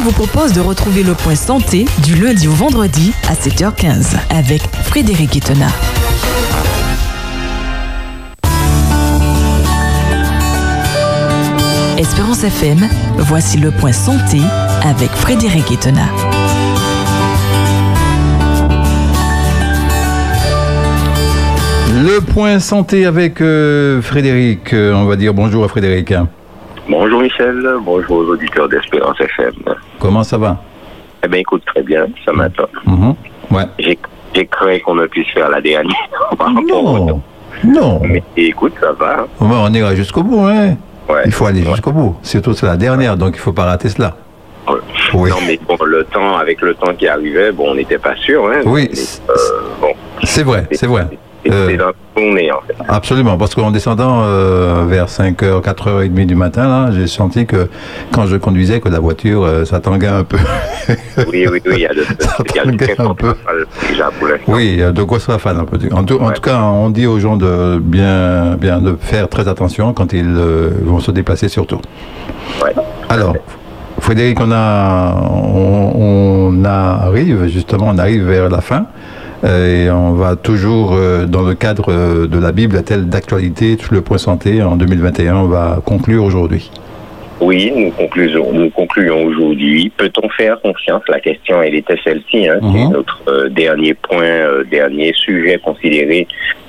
Vous propose de retrouver le point santé du lundi au vendredi à 7h15 avec Frédéric Itena. Espérance FM, voici le point santé avec Frédéric Itena. Le point santé avec euh, Frédéric. Euh, on va dire bonjour à Frédéric. Bonjour Michel, bonjour aux auditeurs d'Espérance FM. Comment ça va? Eh bien écoute très bien ce matin. Mhm. Ouais. J'ai j'ai cru qu'on ne puisse faire la dernière par rapport au Non. temps. Non. Mais écoute, ça va. On ira jusqu'au bout, hein. Ouais. Il faut aller jusqu'au bout. Surtout c'est la dernière, donc il faut pas rater cela. Oui. Non mais bon, le temps, avec le temps qui arrivait, bon, on n'était pas sûr. Hein, Oui, euh, bon, C'est vrai, c'est vrai. Euh, journée en fait. Absolument, parce qu'en descendant euh, vers 5h, 4h30 du matin, là, j'ai senti que quand je conduisais, que la voiture, euh, ça tanguait un peu. Oui, oui, oui, il y a de, Ça il y a du tanguait un peu. déjà pour l'instant. Oui, il y a de quoi ça fan un peu. En tout, en Ouais. tout cas, on dit aux gens de bien, bien de faire très attention quand ils euh, vont se déplacer surtout. Ouais. Alors, Frédéric, on, a, on, on arrive justement, on arrive vers la fin. Euh, Et on va toujours euh, dans le cadre euh, de la Bible, a-t-elle d'actualité, tout le point santé en 2021, on va conclure aujourd'hui. Oui, nous concluons, nous concluons aujourd'hui. Peut-on faire confiance La question, elle était celle-ci. Hein, Mhm. C'est notre euh, dernier point, euh, dernier sujet considéré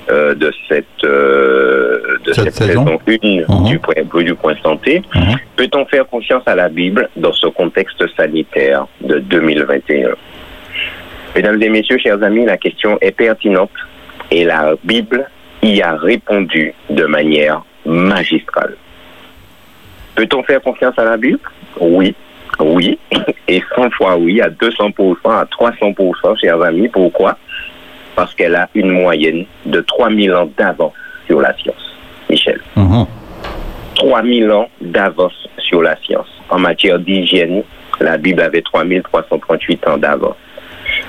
euh, de cette de Cette cette, saison. saison 1 Mhm. du point du point santé. Mhm. Peut-on faire confiance à la Bible dans ce contexte sanitaire de 2021 Mesdames et messieurs, chers amis, la question est pertinente et la Bible y a répondu de manière magistrale. Peut-on faire confiance à la Bible? Oui, oui, et 100 fois oui, à 200%, à 300%, chers amis. Pourquoi? Parce qu'elle a une moyenne de 3000 ans d'avance sur la science. Michel. Mhm. 3000 ans d'avance sur la science. En matière d'hygiène, la Bible avait 3338 ans d'avance.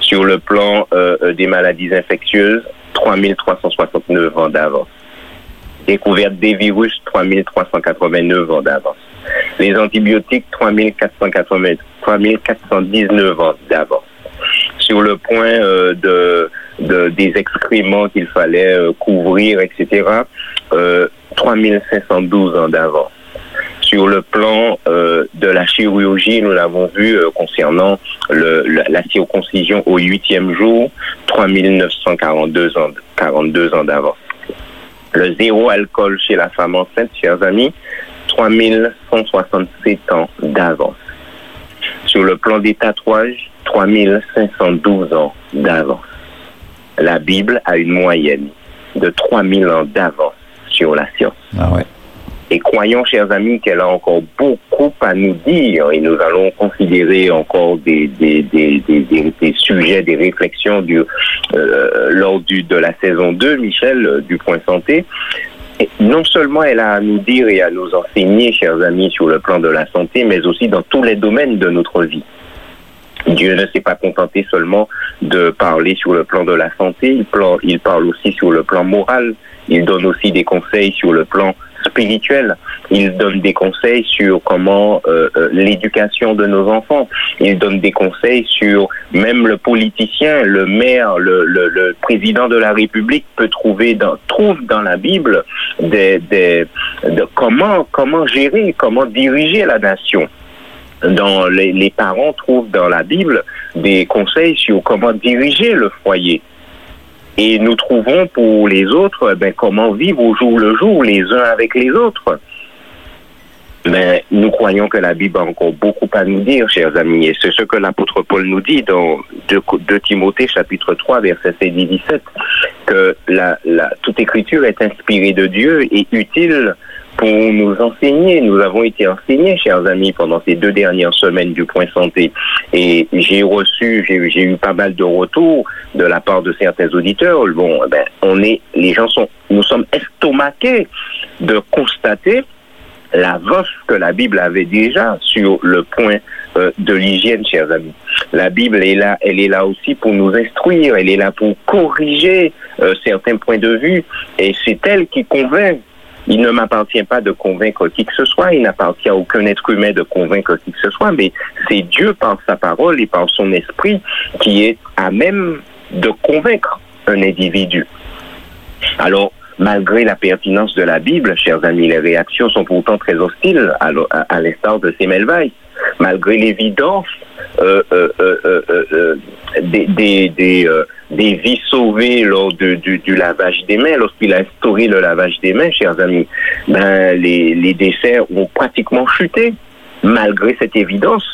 Sur le plan euh, euh, des maladies infectieuses, 3369 ans d'avance. Découverte des virus, 3389 ans d'avance. Les antibiotiques, 3480, 3419 ans d'avance. Sur le point euh, de, de- des excréments qu'il fallait euh, couvrir, etc., euh, 3512 ans d'avance. Sur le plan euh, de la chirurgie, nous l'avons vu euh, concernant la circoncision au huitième jour, 3942 ans, 42 ans d'avance. Le zéro alcool chez la femme enceinte, chers amis, 3167 ans d'avance. Sur le plan des tatouages, 3512 ans d'avance. La Bible a une moyenne de 3000 ans d'avance sur la science. Ah ouais. Et croyons, chers amis, qu'elle a encore beaucoup à nous dire et nous allons considérer encore des, des, des, des, des- sujets, des réflexions du, euh, lors du, de la saison 2, Michel, euh, du Point Santé. Non seulement elle a à nous dire et à nous enseigner, chers amis, sur le plan de la santé, mais aussi dans tous les domaines de notre vie. Dieu ne s'est pas contenté seulement de parler sur le plan de la santé, il parle aussi sur le plan moral, il donne aussi des conseils sur le plan spirituel, il donne des conseils sur comment euh, euh, l'éducation de nos enfants, il donne des conseils sur même le politicien, le maire, le, président de la République peut trouver dans, trouve dans la Bible des, des, de comment, comment gérer, comment diriger la nation. Dans les, les parents trouvent dans la Bible des conseils sur comment diriger le foyer. Et nous trouvons pour les autres ben, comment vivre au jour le jour les uns avec les autres. Mais nous croyons que la Bible a encore beaucoup à nous dire, chers amis. Et c'est ce que l'apôtre Paul nous dit dans 2, Timothée chapitre 3, verset 16 et 17, que la, la, toute écriture est inspirée de Dieu et utile pour nous enseigner. Nous avons été enseignés, chers amis, pendant ces deux dernières semaines du Point Santé. Et j'ai reçu, j'ai eu pas mal de retours de la part de certains auditeurs. Bon, ben, on est, les gens sont, nous sommes estomaqués de constater l'avance que la Bible avait déjà sur le point euh, de l'hygiène, chers amis. La Bible est là, elle est là aussi pour nous instruire, elle est là pour corriger euh, certains points de vue, et c'est elle qui convainc il ne m'appartient pas de convaincre qui que ce soit, il n'appartient à aucun être humain de convaincre qui que ce soit, mais c'est Dieu par sa parole et par son esprit qui est à même de convaincre un individu. Alors, malgré la pertinence de la Bible, chers amis, les réactions sont pourtant très hostiles à, l'instar de Semmelweis. Malgré l'évidence euh, euh, euh, des, des, des, vies sauvées lors du, lavage des mains, lorsqu'il a instauré le lavage des mains, chers amis, ben, les, les décès ont pratiquement chuté. Malgré cette évidence,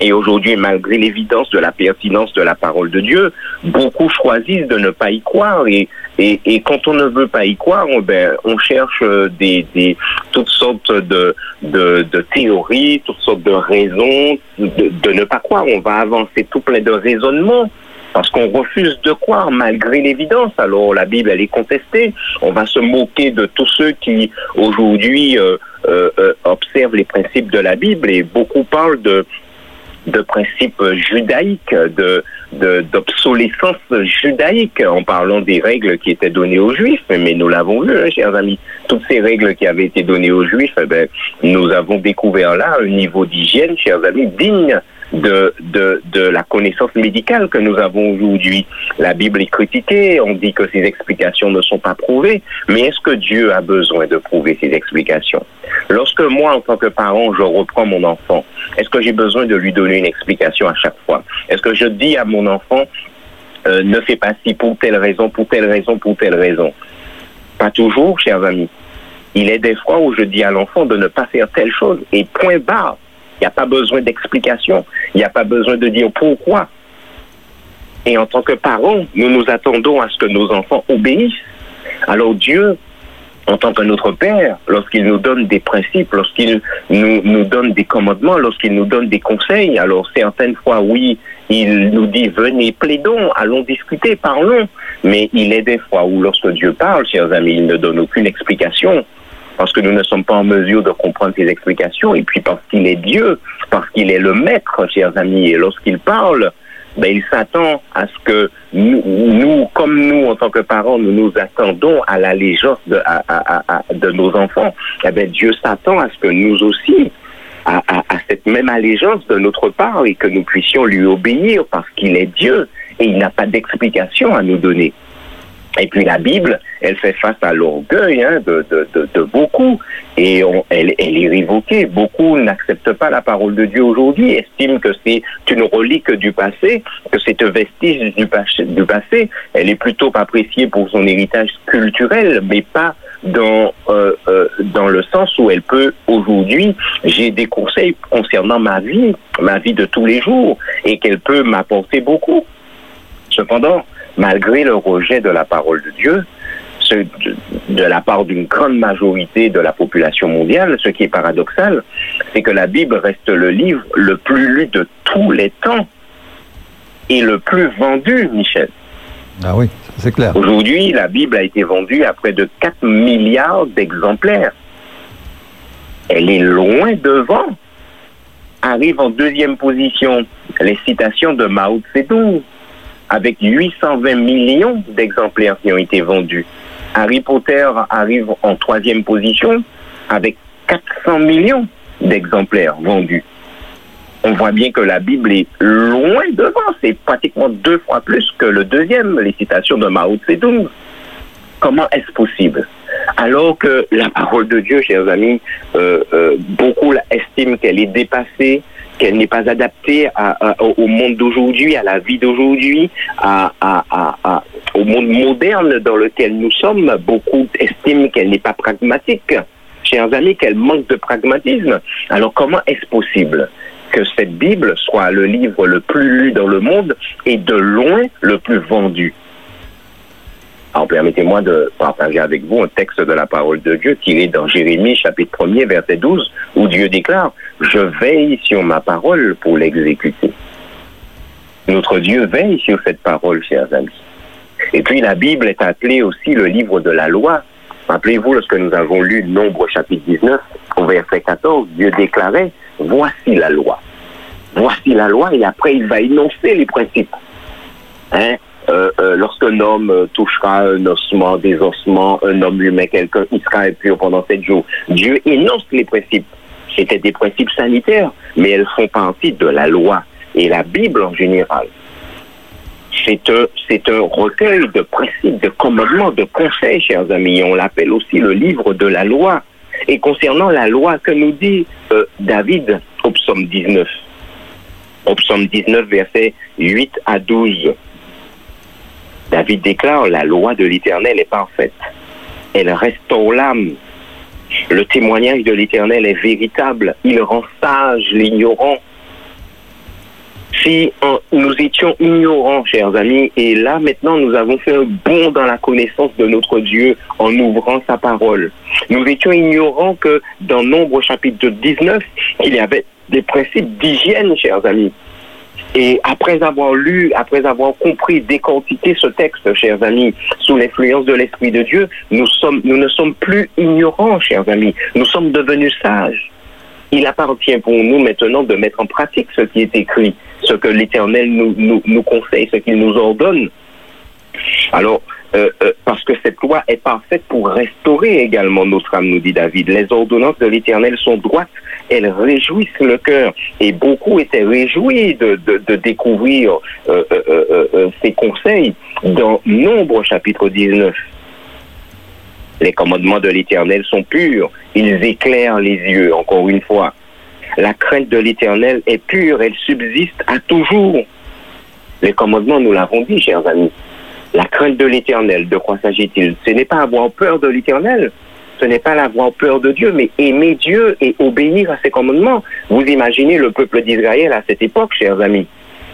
et aujourd'hui, malgré l'évidence de la pertinence de la parole de Dieu, beaucoup choisissent de ne pas y croire. Et, et, et quand on ne veut pas y croire, on, ben, on cherche des, des, toutes sortes de, de, de théories, toutes sortes de raisons de, de ne pas croire. On va avancer tout plein de raisonnements parce qu'on refuse de croire malgré l'évidence. Alors la Bible, elle est contestée. On va se moquer de tous ceux qui aujourd'hui euh, euh, euh observent les principes de la Bible et beaucoup parlent de de principes judaïques, de d'obsolescence judaïque en parlant des règles qui étaient données aux juifs. Mais nous l'avons vu, hein, chers amis, toutes ces règles qui avaient été données aux juifs, eh ben, nous avons découvert là un niveau d'hygiène, chers amis, digne de, de, de la connaissance médicale que nous avons aujourd'hui. La Bible est critiquée, on dit que ses explications ne sont pas prouvées, mais est-ce que Dieu a besoin de prouver ses explications? Lorsque moi, en tant que parent, je reprends mon enfant, est-ce que j'ai besoin de lui donner une explication à chaque fois? Est-ce que je dis à mon enfant, euh, ne fais pas ci pour telle raison, pour telle raison, pour telle raison? Pas toujours, chers amis. Il est des fois où je dis à l'enfant de ne pas faire telle chose et point barre. Il n'y a pas besoin d'explication. Il n'y a pas besoin de dire pourquoi. Et en tant que parents, nous nous attendons à ce que nos enfants obéissent. Alors Dieu, en tant que notre Père, lorsqu'il nous donne des principes, lorsqu'il nous, nous donne des commandements, lorsqu'il nous donne des conseils, alors certaines fois, oui, il nous dit, venez, plaidons, allons discuter, parlons. Mais il est des fois où lorsque Dieu parle, chers amis, il ne donne aucune explication parce que nous ne sommes pas en mesure de comprendre ses explications, et puis parce qu'il est Dieu, parce qu'il est le maître, chers amis, et lorsqu'il parle, ben, il s'attend à ce que nous, comme nous, en tant que parents, nous nous attendons à l'allégeance de, de nos enfants, eh ben, Dieu s'attend à ce que nous aussi, à, cette même allégeance de notre part, et que nous puissions lui obéir, parce qu'il est Dieu, et il n'a pas d'explication à nous donner. Et puis la Bible, elle fait face à l'orgueil hein, de, de, de, de, beaucoup et on, elle, elle, est révoquée. Beaucoup n'acceptent pas la parole de Dieu aujourd'hui, estiment que c'est une relique du passé, que c'est un vestige du, passé. Elle est plutôt appréciée pour son héritage culturel, mais pas dans euh, euh, dans le sens où elle peut aujourd'hui j'ai des conseils concernant ma vie, ma vie de tous les jours, et qu'elle peut m'apporter beaucoup. Cependant, malgré le rejet de la parole de Dieu, de la part d'une grande majorité de la population mondiale, ce qui est paradoxal, c'est que la Bible reste le livre le plus lu de tous les temps et le plus vendu, Michel. Ah oui, c'est clair. Aujourd'hui, la Bible a été vendue à près de 4 milliards d'exemplaires. Elle est loin devant. Arrive en deuxième position les citations de Mao Tse-tung, avec 820 millions d'exemplaires qui ont été vendus. Harry Potter arrive en troisième position avec 400 millions d'exemplaires vendus. On voit bien que la Bible est loin devant, c'est pratiquement deux fois plus que le deuxième, les citations de Mao Tse-tung. Comment est-ce possible? Alors que la parole de Dieu, chers amis, euh, euh, beaucoup estiment qu'elle est dépassée, qu'elle n'est pas adaptée au monde d'aujourd'hui, à la vie d'aujourd'hui, au monde moderne dans lequel nous sommes. Beaucoup estiment qu'elle n'est pas pragmatique. Chers amis, qu'elle manque de pragmatisme. Alors comment est-ce possible que cette Bible soit le livre le plus lu dans le monde et de loin le plus vendu? Alors permettez-moi de partager avec vous un texte de la parole de Dieu tiré dans Jérémie chapitre 1er verset 12 où Dieu déclare Je veille sur ma parole pour l'exécuter. Notre Dieu veille sur cette parole, chers amis. Et puis la Bible est appelée aussi le livre de la loi. Rappelez-vous, lorsque nous avons lu Nombre chapitre 19 au verset 14, Dieu déclarait Voici la loi. Voici la loi et après il va énoncer les principes. Hein? Euh, euh, lorsqu'un homme euh, touchera un ossement, des ossements, un homme humain, quelqu'un, il sera impur pendant sept jours. Dieu énonce les principes. C'était des principes sanitaires, mais elles font partie de la loi. Et la Bible en général, c'est un, recueil de principes, de commandements, de conseils, chers amis. On l'appelle aussi le livre de la loi. Et concernant la loi, que nous dit David au psaume 19 Au psaume 19, versets 8 à 12. David déclare, la loi de l'Éternel est parfaite. Elle restaure l'âme. Le témoignage de l'Éternel est véritable. Il rend sage l'ignorant si nous étions ignorants, chers amis, et là maintenant nous avons fait un bond dans la connaissance de notre Dieu en ouvrant sa parole. Nous étions ignorants que dans Nombre chapitre 19, il y avait des principes d'hygiène, chers amis. Et après avoir lu, après avoir compris, décortiqué ce texte, chers amis, sous l'influence de l'Esprit de Dieu, nous, sommes, nous ne sommes plus ignorants, chers amis. Nous sommes devenus sages. Il appartient pour nous maintenant de mettre en pratique ce qui est écrit ce que l'Éternel nous, nous, nous, conseille, ce qu'il nous ordonne. Alors, euh, euh, parce que cette loi est parfaite pour restaurer également notre âme, nous dit David. Les ordonnances de l'Éternel sont droites, elles réjouissent le cœur. Et beaucoup étaient réjouis de, de, découvrir euh, ces conseils dans Nombre chapitre 19. Les commandements de l'Éternel sont purs, ils éclairent les yeux, encore une fois. La crainte de l'Éternel est pure, elle subsiste à toujours. Les commandements, nous l'avons dit, chers amis. La crainte de l'Éternel, de quoi s'agit-il? Ce n'est pas avoir peur de l'Éternel, ce n'est pas avoir peur de Dieu, mais aimer Dieu et obéir à ses commandements. Vous imaginez le peuple d'Israël à cette époque, chers amis.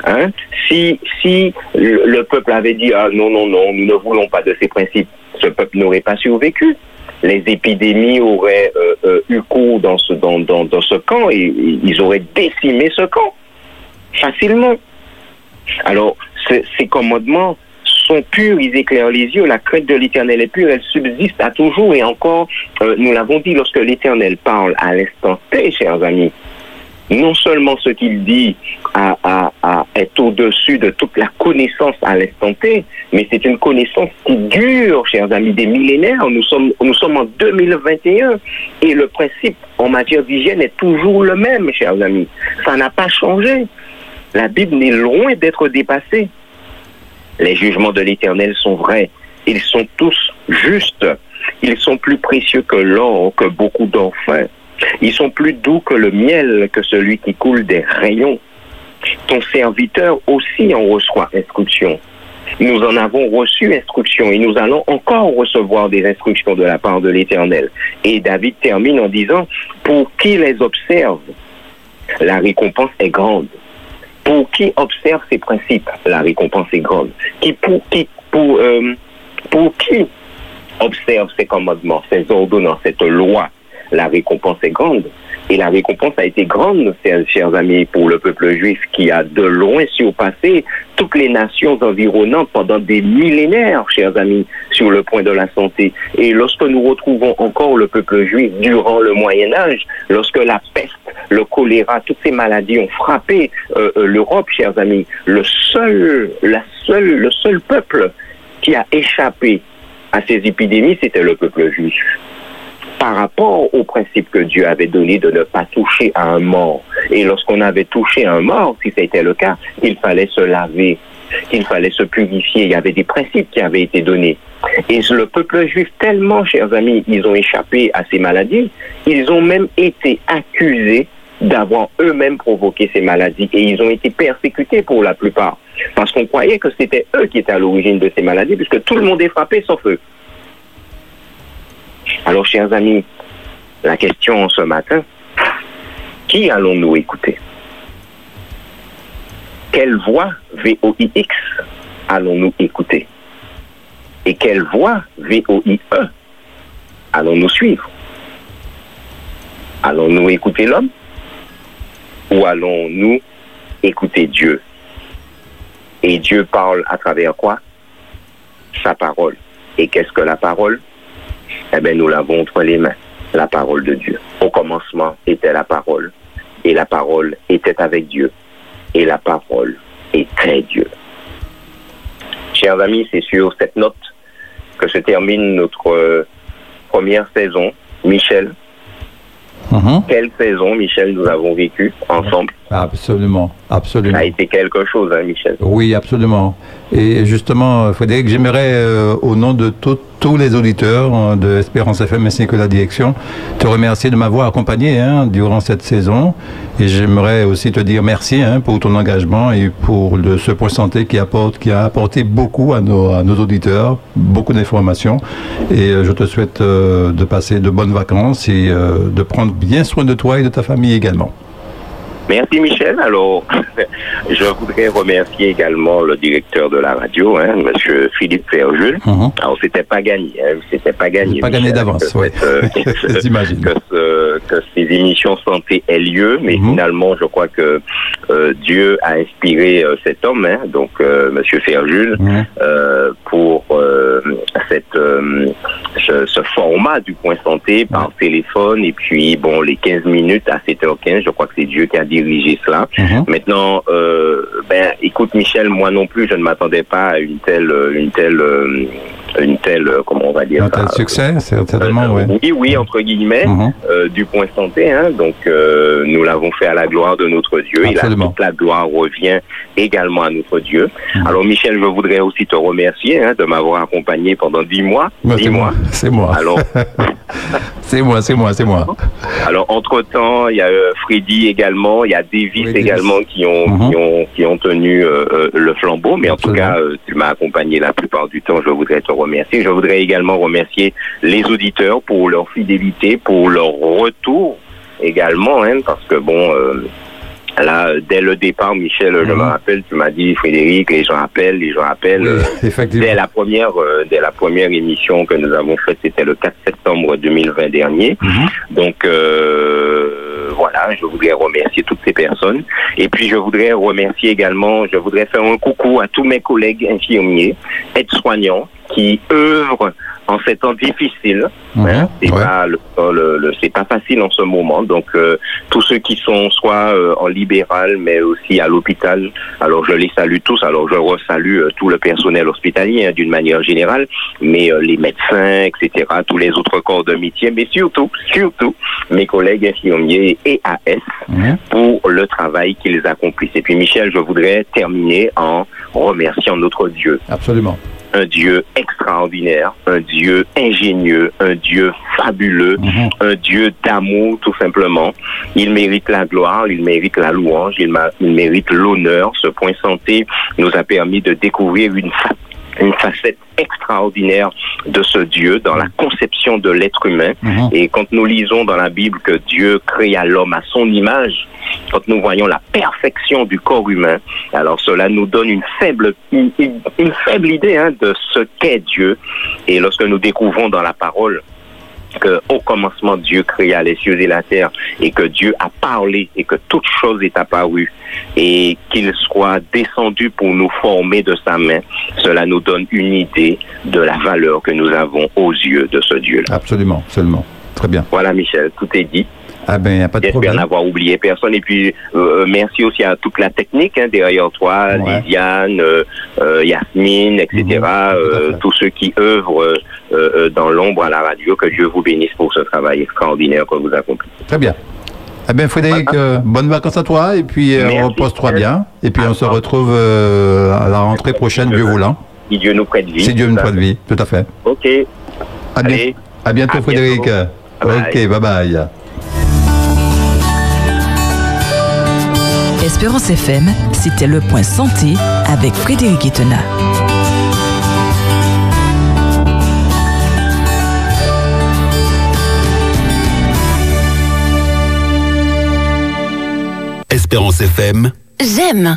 Hein? Si, si le peuple avait dit ah non, non, non, nous ne voulons pas de ces principes, ce peuple n'aurait pas survécu les épidémies auraient euh, euh, eu cours dans ce, dans, dans, dans ce camp et ils auraient décimé ce camp facilement. Alors, ces commandements sont purs, ils éclairent les yeux, la crainte de l'Éternel est pure, elle subsiste à toujours et encore, euh, nous l'avons dit, lorsque l'Éternel parle à l'instant T, chers amis, non seulement ce qu'il dit est au-dessus de toute la connaissance à l'instant T, mais c'est une connaissance qui dure, chers amis, des millénaires. Nous sommes, nous sommes en 2021 et le principe en matière d'hygiène est toujours le même, chers amis. Ça n'a pas changé. La Bible n'est loin d'être dépassée. Les jugements de l'Éternel sont vrais. Ils sont tous justes. Ils sont plus précieux que l'or, que beaucoup d'enfants. Ils sont plus doux que le miel, que celui qui coule des rayons. Ton serviteur aussi en reçoit instruction. Nous en avons reçu instruction et nous allons encore recevoir des instructions de la part de l'Éternel. Et David termine en disant, pour qui les observe, la récompense est grande. Pour qui observe ces principes, la récompense est grande. Qui, pour, qui, pour, euh, pour qui observe ces commandements, ces ordonnances, cette loi, la récompense est grande. Et la récompense a été grande, chers amis, pour le peuple juif qui a de loin surpassé toutes les nations environnantes pendant des millénaires, chers amis, sur le point de la santé. Et lorsque nous retrouvons encore le peuple juif durant le Moyen Âge, lorsque la peste, le choléra, toutes ces maladies ont frappé euh, euh, l'Europe, chers amis, le seul, la seule, le seul peuple qui a échappé à ces épidémies, c'était le peuple juif par rapport au principe que Dieu avait donné de ne pas toucher à un mort. Et lorsqu'on avait touché à un mort, si c'était le cas, il fallait se laver, il fallait se purifier. Il y avait des principes qui avaient été donnés. Et le peuple juif, tellement, chers amis, ils ont échappé à ces maladies, ils ont même été accusés d'avoir eux-mêmes provoqué ces maladies. Et ils ont été persécutés pour la plupart. Parce qu'on croyait que c'était eux qui étaient à l'origine de ces maladies, puisque tout le monde est frappé sauf eux. Alors, chers amis, la question ce matin, qui allons-nous écouter? Quelle voix VOIX allons-nous écouter? Et quelle voix VOIE allons-nous suivre? Allons-nous écouter l'homme Ou allons-nous écouter Dieu? Et Dieu parle à travers quoi? Sa parole. Et qu'est-ce que la parole? Eh bien, nous l'avons entre les mains, la parole de Dieu. Au commencement était la parole, et la parole était avec Dieu, et la parole était Dieu. Chers amis, c'est sur cette note que se termine notre euh, première saison. Michel, Mhm. quelle saison, Michel, nous avons vécu ensemble? Absolument, absolument. Ça a été quelque chose, hein, Michel. Oui, absolument. Et justement, Frédéric, j'aimerais, euh, au nom de tout- tous les auditeurs euh, de Espérance FM ainsi que la direction, te remercier de m'avoir accompagné hein, durant cette saison. Et j'aimerais aussi te dire merci hein, pour ton engagement et pour le, ce point santé qui, apporte, qui a apporté beaucoup à nos, à nos auditeurs, beaucoup d'informations. Et euh, je te souhaite euh, de passer de bonnes vacances et euh, de prendre bien soin de toi et de ta famille également. Merci Michel. Alors, je voudrais remercier également le directeur de la radio, hein, Monsieur Philippe Ferjul. Mhm. Alors, c'était pas gagné, hein, c'était pas gagné. Pas gagné d'avance, oui. que ce- Que, ce- que ces émissions santé aient lieu, mais Mhm. finalement, je crois que euh, Dieu a inspiré euh, cet homme, hein, donc euh, Monsieur Ferjul, pour cette, ce, ce format du point santé par téléphone et puis bon les 15 minutes à 7h15 je crois que c'est Dieu qui a dirigé cela Mhm. maintenant ben écoute Michel moi non plus je ne m'attendais pas à une telle une telle une telle euh, comment on va dire Un tel ça succès, certainement, Euh, oui. oui entre guillemets Mhm. euh, du point santé. Hein. Donc, euh, nous l'avons fait à la gloire de notre Dieu. Et la, Absolument. toute la gloire revient également à notre Dieu. Mhm. Alors, Michel, je voudrais aussi te remercier hein, de m'avoir accompagné pendant dix mois. Ouais, Dix c'est mois. moi, c'est moi. Alors, C'est moi, c'est moi, c'est moi. alors entre-temps, il y a euh, Freddy également, il y a Davis Oui, Davis. également qui ont, Mhm. qui ont, qui ont tenu euh, euh, le flambeau. Mais en tout cas, euh, tu m'as accompagné la plupart du temps. Je voudrais te remercier. Je voudrais également remercier les auditeurs pour leur fidélité, pour leur retour également, hein, parce que bon. euh, Là, dès le départ, Michel, je Mhm. me rappelle, tu m'as dit, Frédéric, les gens appellent, les gens appellent. Oui, euh. Dès la première, euh, dès la première émission que nous avons faite, c'était le 4 septembre 2020 dernier. Mhm. Donc euh, voilà, je voudrais remercier toutes ces personnes. Et puis je voudrais remercier également, je voudrais faire un coucou à tous mes collègues infirmiers, aides-soignants qui œuvrent en ces temps difficiles. Mhm. Hein, c'est Ouais. pas le, le- le- c'est pas facile en ce moment. Donc euh, tous ceux qui sont soit euh, en libéral, mais aussi à l'hôpital. Alors je les salue tous. Alors je resalue euh, tout le personnel hospitalier hein, d'une manière générale, mais euh, les médecins, etc. Tous les autres corps de métier, mais surtout, surtout mes collègues infirmiers et AS Mhm. pour le travail qu'ils accomplissent. Et puis Michel, je voudrais terminer en remerciant notre Dieu Absolument. Un Dieu extraordinaire, un Dieu ingénieux, un Dieu fabuleux, Mhm. un Dieu d'amour tout simplement. Il mérite la gloire, il mérite la louange, il, il mérite l'honneur. Ce point santé nous a permis de découvrir une, une facette extraordinaire de ce Dieu dans la conception de l'être humain. Mhm. Et quand nous lisons dans la Bible que Dieu créa l'homme à son image, quand nous voyons la perfection du corps humain, alors cela nous donne une faible, une, une- une faible idée hein, de ce qu'est Dieu. Et lorsque nous découvrons dans la parole que au commencement Dieu créa les cieux et la terre et que Dieu a parlé et que toute chose est apparue et qu'il soit descendu pour nous former de sa main, cela nous donne une idée de la valeur que nous avons aux yeux de ce Dieu-là. Absolument, seulement. Très bien. Voilà Michel, tout est dit. Ah ben, n'y a pas de J'espère n'avoir oublié personne. Et puis, euh, merci aussi à toute la technique hein, derrière toi, Ouais. Liliane, euh, euh, Yasmine, etc. Mhm, tous ceux qui œuvrent dans l'ombre à la radio. Que Dieu vous bénisse pour ce travail extraordinaire que vous accomplissez. Très bien. Eh bien, Frédéric, euh, bonnes vacances à toi et puis euh, repose-toi bien. Et puis on se retrouve euh, à la rentrée prochaine, Dieu voulant. Si Dieu nous prête vie. C'est Dieu fois de vie, tout à fait. Ok. À, bien- Allez. à bientôt, À Frédéric. bientôt. Bye Ok, bye bye. Espérance FM, c'était le point santé avec Frédéric Etena. Espérance FM J'aime.